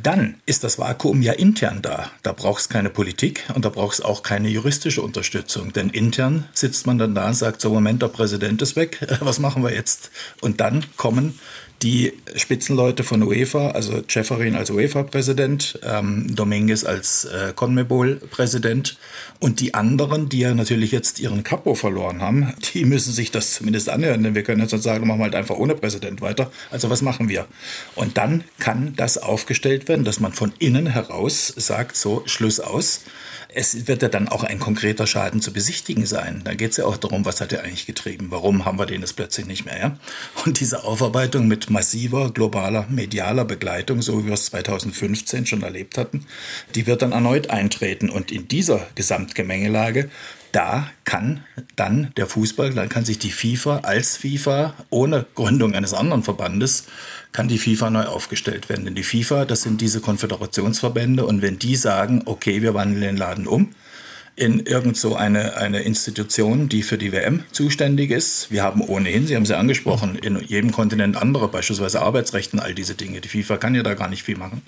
Dann ist das Vakuum ja intern da. Da braucht es keine Politik und da braucht es auch keine juristische Unterstützung. Denn intern sitzt man dann da und sagt, so Moment, der Präsident ist weg, was machen wir jetzt? Und dann kommen die Spitzenleute von UEFA, also Ceferin als UEFA-Präsident, ähm, Dominguez als äh, CONMEBOL-Präsident und die anderen, die ja natürlich jetzt ihren Capo verloren haben, die müssen sich das zumindest anhören, denn wir können jetzt sagen, machen wir halt einfach ohne Präsident weiter. Also was machen wir? Und dann kann das aufgestellt werden, dass man von innen heraus sagt, so Schluss aus es wird ja dann auch ein konkreter Schaden zu besichtigen sein. Da geht es ja auch darum, was hat er eigentlich getrieben, warum haben wir den jetzt plötzlich nicht mehr. Ja? Und diese Aufarbeitung mit massiver globaler medialer Begleitung, so wie wir es 2015 schon erlebt hatten, die wird dann erneut eintreten. Und in dieser Gesamtgemengelage da kann dann der Fußball, dann kann sich die FIFA als FIFA ohne Gründung eines anderen Verbandes kann die FIFA neu aufgestellt werden. Denn die FIFA, das sind diese Konföderationsverbände und wenn die sagen, okay, wir wandeln den Laden um, in irgend so eine, eine Institution, die für die WM zuständig ist. Wir haben ohnehin, Sie haben sie angesprochen, in jedem Kontinent andere, beispielsweise Arbeitsrechten, all diese Dinge. Die FIFA kann ja da gar nicht viel machen.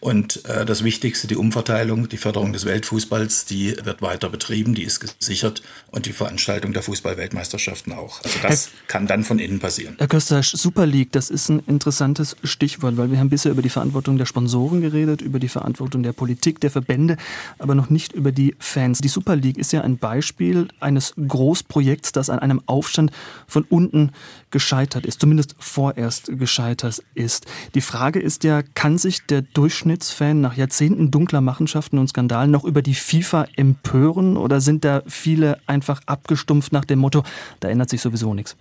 Und äh, das Wichtigste, die Umverteilung, die Förderung des Weltfußballs, die wird weiter betrieben, die ist gesichert und die Veranstaltung der Fußballweltmeisterschaften auch. Also das Herr, kann dann von innen passieren. Herr Köster, Super League, das ist ein interessantes Stichwort, weil wir haben bisher über die Verantwortung der Sponsoren geredet, über die Verantwortung der Politik, der Verbände, aber noch nicht über die Fans. Die Super League ist ja ein Beispiel eines Großprojekts, das an einem Aufstand von unten gescheitert ist, zumindest vorerst gescheitert ist. Die Frage ist ja, kann sich der Durchschnitt Durchschnittsfan nach Jahrzehnten dunkler Machenschaften und Skandalen noch über die FIFA empören oder sind da viele einfach abgestumpft nach dem Motto, da ändert sich sowieso nichts?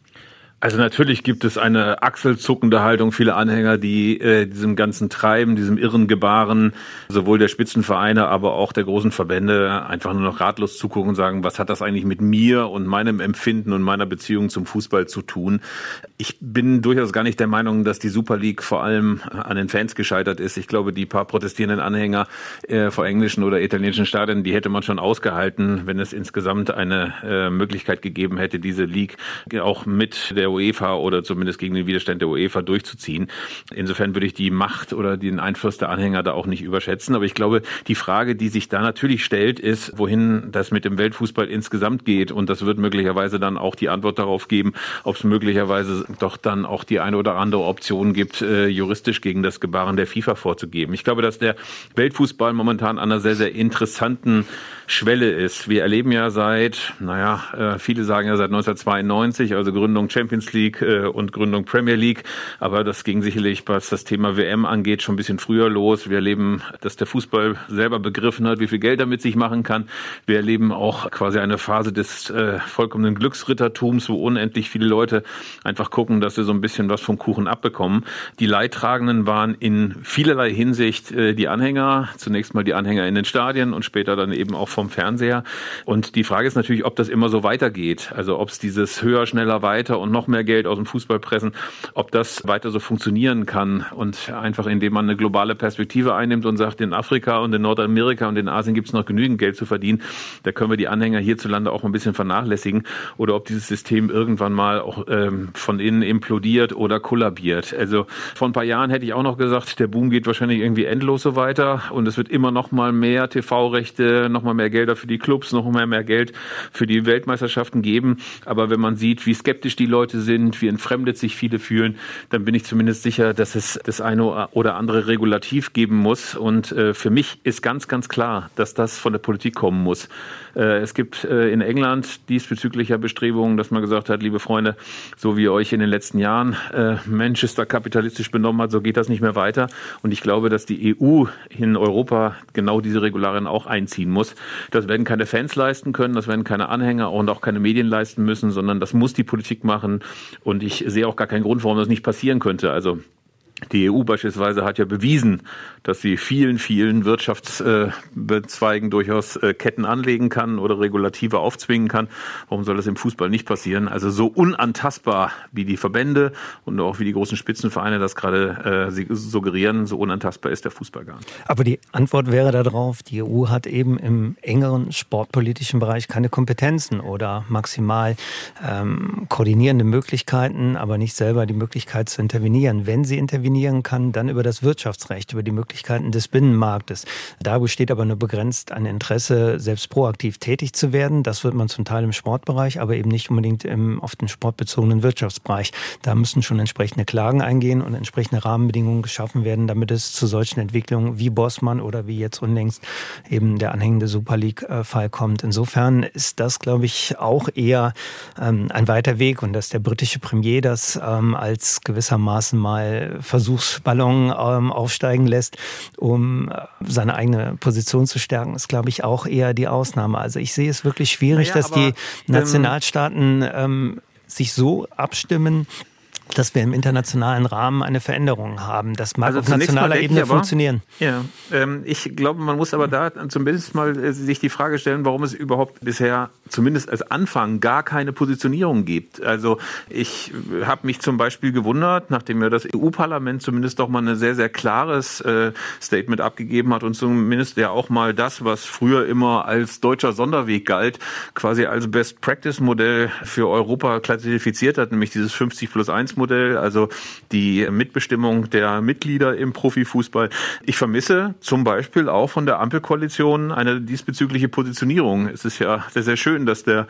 Also natürlich gibt es eine achselzuckende Haltung vieler Anhänger, die äh, diesem ganzen Treiben, diesem irren Gebaren sowohl der Spitzenvereine, aber auch der großen Verbände einfach nur noch ratlos zugucken und sagen, was hat das eigentlich mit mir und meinem Empfinden und meiner Beziehung zum Fußball zu tun? Ich bin durchaus gar nicht der Meinung, dass die Super League vor allem an den Fans gescheitert ist. Ich glaube, die paar protestierenden Anhänger äh, vor englischen oder italienischen Stadien, die hätte man schon ausgehalten, wenn es insgesamt eine äh, Möglichkeit gegeben hätte, diese League auch mit der UEFA oder zumindest gegen den Widerstand der UEFA durchzuziehen. Insofern würde ich die Macht oder den Einfluss der Anhänger da auch nicht überschätzen. Aber ich glaube, die Frage, die sich da natürlich stellt, ist, wohin das mit dem Weltfußball insgesamt geht. Und das wird möglicherweise dann auch die Antwort darauf geben, ob es möglicherweise doch dann auch die eine oder andere Option gibt, äh, juristisch gegen das Gebaren der FIFA vorzugeben. Ich glaube, dass der Weltfußball momentan an einer sehr, sehr interessanten Schwelle ist. Wir erleben ja seit, naja, äh, viele sagen ja seit 1992, also Gründung Champions League äh, und Gründung Premier League, aber das ging sicherlich, was das Thema WM angeht, schon ein bisschen früher los. Wir erleben, dass der Fußball selber begriffen hat, wie viel Geld er mit sich machen kann. Wir erleben auch quasi eine Phase des äh, vollkommenen Glücksrittertums, wo unendlich viele Leute einfach gucken, dass sie so ein bisschen was vom Kuchen abbekommen. Die Leidtragenden waren in vielerlei Hinsicht äh, die Anhänger, zunächst mal die Anhänger in den Stadien und später dann eben auch vom Fernseher. Und die Frage ist natürlich, ob das immer so weitergeht. Also ob es dieses höher, schneller, weiter und noch mehr Geld aus dem Fußball pressen, ob das weiter so funktionieren kann. Und einfach indem man eine globale Perspektive einnimmt und sagt, in Afrika und in Nordamerika und in Asien gibt es noch genügend Geld zu verdienen. Da können wir die Anhänger hierzulande auch ein bisschen vernachlässigen. Oder ob dieses System irgendwann mal auch ähm, von innen implodiert oder kollabiert. Also vor ein paar Jahren hätte ich auch noch gesagt, der Boom geht wahrscheinlich irgendwie endlos so weiter und es wird immer noch mal mehr TV-Rechte, noch mal mehr Gelder für die Clubs, noch mehr, mehr Geld für die Weltmeisterschaften geben. Aber wenn man sieht, wie skeptisch die Leute sind, wie entfremdet sich viele fühlen, dann bin ich zumindest sicher, dass es das eine oder andere Regulativ geben muss. Und äh, für mich ist ganz, ganz klar, dass das von der Politik kommen muss. Äh, es gibt äh, in England diesbezüglicher Bestrebungen, dass man gesagt hat, liebe Freunde, so wie ihr euch in den letzten Jahren äh, Manchester kapitalistisch benommen hat, so geht das nicht mehr weiter. Und ich glaube, dass die EU in Europa genau diese Regularien auch einziehen muss. Das werden keine Fans leisten können, das werden keine Anhänger und auch keine Medien leisten müssen, sondern das muss die Politik machen. Und ich sehe auch gar keinen Grund, warum das nicht passieren könnte. Also die EU beispielsweise hat ja bewiesen, dass sie vielen, vielen Wirtschaftszweigen durchaus äh, Ketten anlegen kann oder Regulative aufzwingen kann. Warum soll das im Fußball nicht passieren? Also so unantastbar wie die Verbände und auch wie die großen Spitzenvereine das gerade äh, suggerieren, so unantastbar ist der Fußball gar nicht. Aber die Antwort wäre darauf, die EU hat eben im engeren sportpolitischen Bereich keine Kompetenzen oder maximal ähm, koordinierende Möglichkeiten, aber nicht selber die Möglichkeit zu intervenieren. Wenn sie intervenieren kann, dann über das Wirtschaftsrecht, über die Möglichkeit Möglichkeiten des Binnenmarktes. Da besteht aber nur begrenzt ein Interesse, selbst proaktiv tätig zu werden. Das wird man zum Teil im Sportbereich, aber eben nicht unbedingt im auf den sportbezogenen Wirtschaftsbereich. Da müssen schon entsprechende Klagen eingehen und entsprechende Rahmenbedingungen geschaffen werden, damit es zu solchen Entwicklungen wie Bossmann oder wie jetzt unlängst eben der anhängende Super League-Fall kommt. Insofern ist das, glaube ich, auch eher ähm, ein weiter Weg und dass der britische Premier das ähm, als gewissermaßen mal Versuchsballon ähm, aufsteigen lässt, um äh, seine eigene Position zu stärken, ist, glaube ich, auch eher die Ausnahme. Also ich sehe es wirklich schwierig, naja, dass aber, die Nationalstaaten ähm, sich so abstimmen, dass wir im internationalen Rahmen eine Veränderung haben. Das mag also auf nationaler Ebene aber, funktionieren. Ja, ähm, ich glaube, man muss aber da zumindest mal äh, sich die Frage stellen, warum es überhaupt bisher zumindest als Anfang gar keine Positionierung gibt. Also ich habe mich zum Beispiel gewundert, nachdem ja das EU-Parlament zumindest doch mal ein sehr, sehr klares äh, Statement abgegeben hat und zumindest ja auch mal das, was früher immer als deutscher Sonderweg galt, quasi als Best-Practice-Modell für Europa klassifiziert hat, nämlich dieses 50 plus 1 Modell, also die Mitbestimmung der Mitglieder im Profifußball. Ich vermisse zum Beispiel auch von der Ampelkoalition eine diesbezügliche Positionierung. Es ist ja sehr, sehr schön, dass der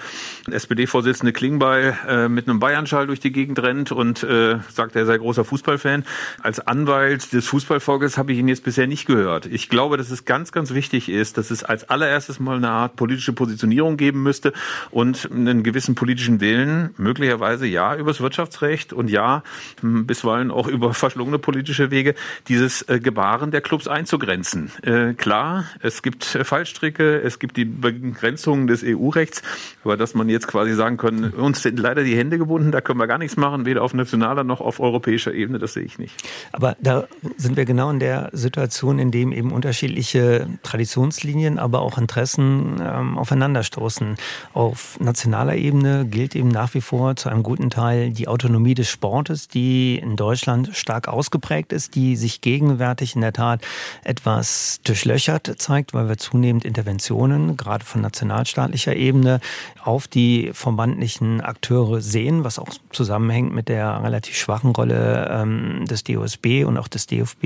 SPD-Vorsitzende Klingbeil äh, mit einem Bayernschall durch die Gegend rennt und äh, sagt, er sei großer Fußballfan. Als Anwalt des Fußballvolkes habe ich ihn jetzt bisher nicht gehört. Ich glaube, dass es ganz, ganz wichtig ist, dass es als allererstes mal eine Art politische Positionierung geben müsste und einen gewissen politischen Willen, möglicherweise ja übers Wirtschaftsrecht und ja Jahr, hm, bisweilen auch über verschlungene politische Wege, dieses äh, Gebaren der Clubs einzugrenzen. Äh, klar, es gibt äh, Fallstricke, es gibt die Begrenzungen des EU-Rechts, aber dass man jetzt quasi sagen können, uns sind leider die Hände gebunden, da können wir gar nichts machen, weder auf nationaler noch auf europäischer Ebene, das sehe ich nicht. Aber da sind wir genau in der Situation, in dem eben unterschiedliche Traditionslinien, aber auch Interessen ähm, aufeinanderstoßen. Auf nationaler Ebene gilt eben nach wie vor zu einem guten Teil die Autonomie des Sports Sportes, die in Deutschland stark ausgeprägt ist, die sich gegenwärtig in der Tat etwas durchlöchert zeigt, weil wir zunehmend Interventionen, gerade von nationalstaatlicher Ebene, auf die verbandlichen Akteure sehen, was auch zusammenhängt mit der relativ schwachen Rolle ähm, des DOSB und auch des DFB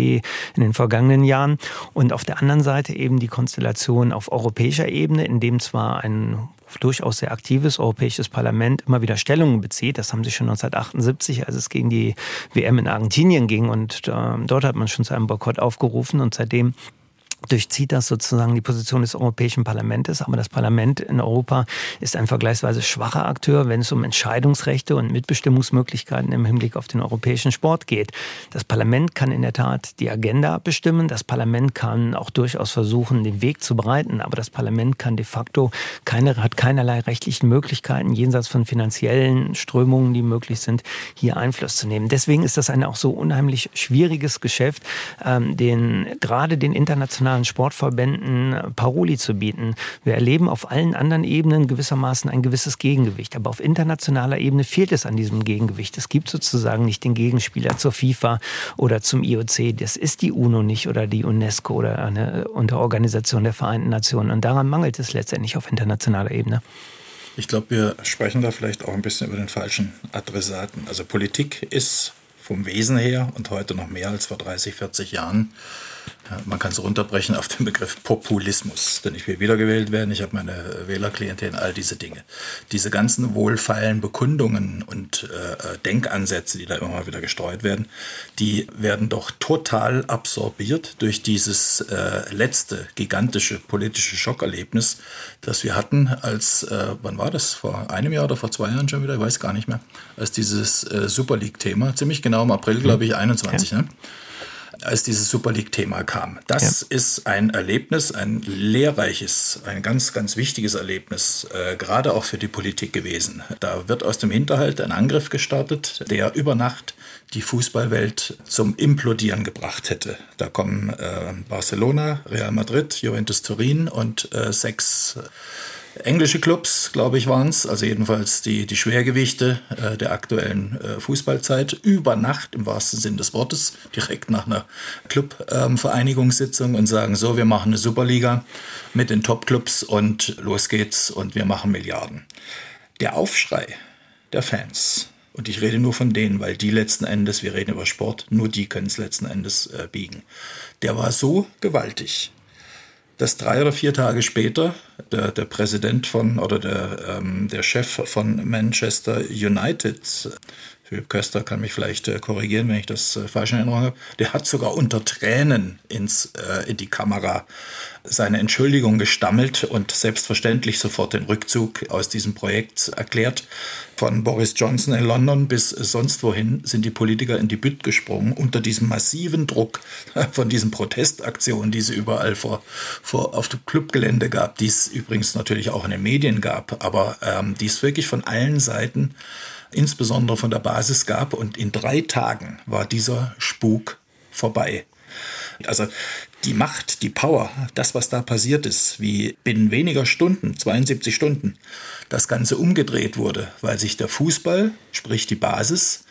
in den vergangenen Jahren. Und auf der anderen Seite eben die Konstellation auf europäischer Ebene, in dem zwar ein durchaus sehr aktives Europäisches Parlament immer wieder Stellungen bezieht. Das haben sie schon 1978, als es gegen die WM in Argentinien ging. Und äh, dort hat man schon zu einem Boykott aufgerufen. Und seitdem durchzieht das sozusagen die Position des Europäischen Parlaments. Aber das Parlament in Europa ist ein vergleichsweise schwacher Akteur, wenn es um Entscheidungsrechte und Mitbestimmungsmöglichkeiten im Hinblick auf den europäischen Sport geht. Das Parlament kann in der Tat die Agenda bestimmen. Das Parlament kann auch durchaus versuchen, den Weg zu bereiten. Aber das Parlament kann de facto keine, hat keinerlei rechtlichen Möglichkeiten, jenseits von finanziellen Strömungen, die möglich sind, hier Einfluss zu nehmen. Deswegen ist das ein auch so unheimlich schwieriges Geschäft, ähm, den, gerade den internationalen internationalen Sportverbänden Paroli zu bieten. Wir erleben auf allen anderen Ebenen gewissermaßen ein gewisses Gegengewicht. Aber auf internationaler Ebene fehlt es an diesem Gegengewicht. Es gibt sozusagen nicht den Gegenspieler zur FIFA oder zum IOC. Das ist die UNO nicht oder die UNESCO oder eine Unterorganisation der Vereinten Nationen. Und daran mangelt es letztendlich auf internationaler Ebene. Ich glaube, wir sprechen da vielleicht auch ein bisschen über den falschen Adressaten. Also Politik ist vom Wesen her und heute noch mehr als vor 30, 40 Jahren Man kann es runterbrechen auf den Begriff Populismus, denn ich will wiedergewählt werden, ich habe meine Wählerklientel, all diese Dinge. Diese ganzen wohlfeilen Bekundungen und äh, Denkansätze, die da immer mal wieder gestreut werden, die werden doch total absorbiert durch dieses äh, letzte gigantische politische Schockerlebnis, das wir hatten, als, äh, wann war das, vor einem Jahr oder vor zwei Jahren schon wieder, ich weiß gar nicht mehr, als dieses äh, Super League-Thema, ziemlich genau im April, glaube ich, 21, okay. ne? Als dieses Super League-Thema kam. Das ja. ist ein Erlebnis, ein lehrreiches, ein ganz, ganz wichtiges Erlebnis, äh, gerade auch für die Politik gewesen. Da wird aus dem Hinterhalt ein Angriff gestartet, der über Nacht die Fußballwelt zum Implodieren gebracht hätte. Da kommen äh, Barcelona, Real Madrid, Juventus Turin und äh, sechs englische Clubs, glaube ich, waren es, also jedenfalls die, die Schwergewichte äh, der aktuellen äh, Fußballzeit, über Nacht im wahrsten Sinn des Wortes, direkt nach einer Clubvereinigungssitzung ähm, und sagen, so, wir machen eine Superliga mit den Top-Clubs und los geht's und wir machen Milliarden. Der Aufschrei der Fans, und ich rede nur von denen, weil die letzten Endes, wir reden über Sport, nur die können es letzten Endes äh, biegen, der war so gewaltig, dass drei oder vier Tage später der, der Präsident von oder der, ähm, der Chef von Manchester United, Philipp Köster kann mich vielleicht äh, korrigieren, wenn ich das äh, falsch in Erinnerung habe, der hat sogar unter Tränen ins, äh, in die Kamera seine Entschuldigung gestammelt und selbstverständlich sofort den Rückzug aus diesem Projekt erklärt. Von Boris Johnson in London bis sonst wohin sind die Politiker in die Bütt gesprungen unter diesem massiven Druck von diesen Protestaktionen, die es überall vor, vor auf dem Clubgelände gab, die es übrigens natürlich auch in den Medien gab, aber ähm, die es wirklich von allen Seiten insbesondere von der Basis gab. Und in drei Tagen war dieser Spuk vorbei. Also die Macht, die Power, das, was da passiert ist, wie binnen weniger Stunden, 72 Stunden, das Ganze umgedreht wurde, weil sich der Fußball, sprich die Basis,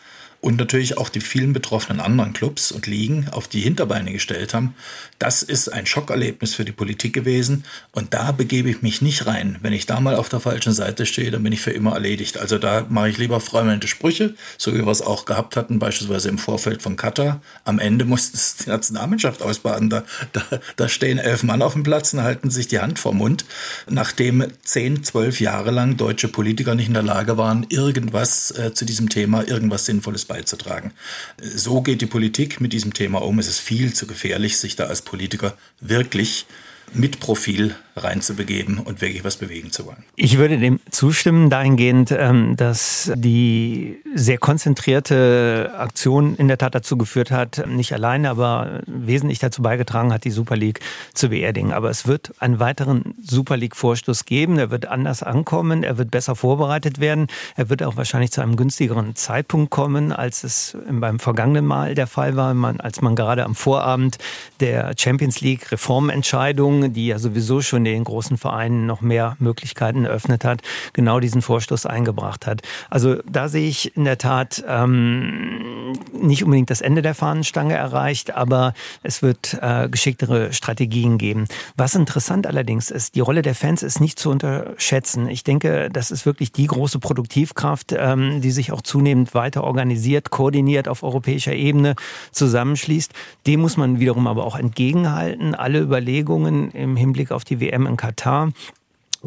und natürlich auch die vielen betroffenen anderen Clubs und Ligen auf die Hinterbeine gestellt haben. Das ist ein Schockerlebnis für die Politik gewesen und da begebe ich mich nicht rein. Wenn ich da mal auf der falschen Seite stehe, dann bin ich für immer erledigt. Also da mache ich lieber freumelde Sprüche, so wie wir es auch gehabt hatten, beispielsweise im Vorfeld von Katar. Am Ende musste es die Nationalmannschaft ausbaden. Da, da, da stehen elf Mann auf dem Platz und halten sich die Hand vor Mund, nachdem zehn, zwölf Jahre lang deutsche Politiker nicht in der Lage waren, irgendwas äh, zu diesem Thema, irgendwas Sinnvolles beizutragen. So geht die Politik mit diesem Thema um. Es ist viel zu gefährlich, sich da als Politiker wirklich mit Profil reinzubegeben und wirklich was bewegen zu wollen. Ich würde dem zustimmen dahingehend, ähm, dass die sehr konzentrierte Aktion in der Tat dazu geführt hat, nicht alleine, aber wesentlich dazu beigetragen hat, die Super League zu beerdigen. Aber es wird einen weiteren Super League-Vorstoß geben. Er wird anders ankommen, er wird besser vorbereitet werden, er wird auch wahrscheinlich zu einem günstigeren Zeitpunkt kommen, als es beim vergangenen Mal der Fall war, als man gerade am Vorabend der Champions League Reformentscheidung, die ja sowieso schon in den großen Vereinen noch mehr Möglichkeiten eröffnet hat, genau diesen Vorstoß eingebracht hat. Also da sehe ich in der Tat ähm, nicht unbedingt das Ende der Fahnenstange erreicht, aber es wird äh, geschicktere Strategien geben. Was interessant allerdings ist, die Rolle der Fans ist nicht zu unterschätzen. Ich denke, das ist wirklich die große Produktivkraft, ähm, die sich auch zunehmend weiter organisiert, koordiniert auf europäischer Ebene zusammenschließt. Dem muss man wiederum aber auch entgegenhalten. Alle Überlegungen im Hinblick auf die WM WM in Katar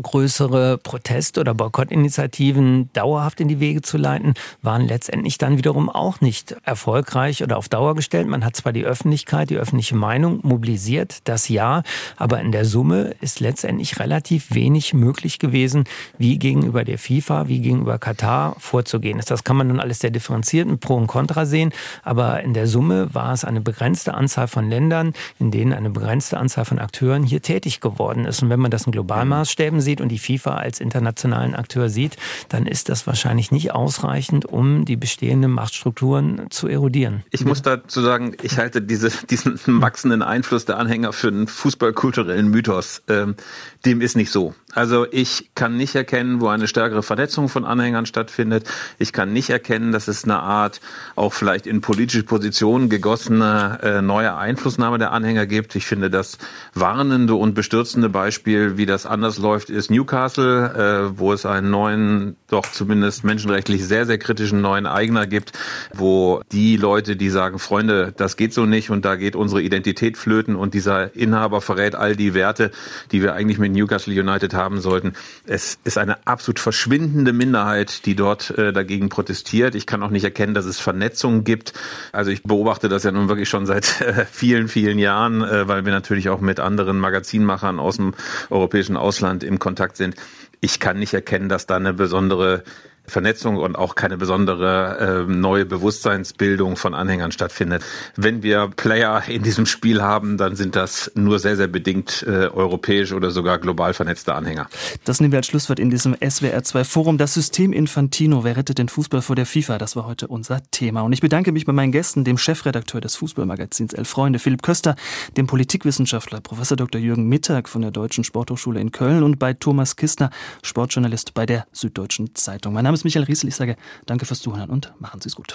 größere Protest- oder Boykottinitiativen dauerhaft in die Wege zu leiten, waren letztendlich dann wiederum auch nicht erfolgreich oder auf Dauer gestellt. Man hat zwar die Öffentlichkeit, die öffentliche Meinung mobilisiert, das ja, aber in der Summe ist letztendlich relativ wenig möglich gewesen, wie gegenüber der FIFA, wie gegenüber Katar vorzugehen Das kann man nun alles sehr differenziert mit Pro und Contra sehen, aber in der Summe war es eine begrenzte Anzahl von Ländern, in denen eine begrenzte Anzahl von Akteuren hier tätig geworden ist. Und wenn man das in Globalmaßstäben sieht und die FIFA als internationalen Akteur sieht, dann ist das wahrscheinlich nicht ausreichend, um die bestehenden Machtstrukturen zu erodieren. Ich muss dazu sagen, ich halte diese, diesen wachsenden Einfluss der Anhänger für einen fußballkulturellen Mythos. Ähm, dem ist nicht so. Also ich kann nicht erkennen, wo eine stärkere Vernetzung von Anhängern stattfindet. Ich kann nicht erkennen, dass es eine Art auch vielleicht in politische Positionen gegossene äh, neue Einflussnahme der Anhänger gibt. Ich finde das warnende und bestürzende Beispiel, wie das anders läuft, ist Newcastle, äh, wo es einen neuen, doch zumindest menschenrechtlich sehr, sehr kritischen neuen Eigner gibt, wo die Leute, die sagen, Freunde, das geht so nicht und da geht unsere Identität flöten und dieser Inhaber verrät all die Werte, die wir eigentlich mit Newcastle United haben sollten. Es ist eine absolut verschwindende Minderheit, die dort äh, dagegen protestiert. Ich kann auch nicht erkennen, dass es Vernetzungen gibt. Also ich beobachte das ja nun wirklich schon seit äh, vielen, vielen Jahren, äh, weil wir natürlich auch mit anderen Magazinmachern aus dem europäischen Ausland im Kontakt sind. Ich kann nicht erkennen, dass da eine besondere Vernetzung und auch keine besondere äh, neue Bewusstseinsbildung von Anhängern stattfindet. Wenn wir Player in diesem Spiel haben, dann sind das nur sehr, sehr bedingt äh, europäisch oder sogar global vernetzte Anhänger. Das nehmen wir als Schlusswort in diesem SWR2 Forum. Das System Infantino, wer rettet den Fußball vor der FIFA? Das war heute unser Thema. Und ich bedanke mich bei meinen Gästen, dem Chefredakteur des Fußballmagazins Elf Freunde, Philipp Köster, dem Politikwissenschaftler Professor Dr. Jürgen Mittag von der Deutschen Sporthochschule in Köln und bei Thomas Kistner, Sportjournalist bei der Süddeutschen Zeitung. Mein Name ist Michael Riesel. Ich sage danke fürs Zuhören und machen Sie es gut.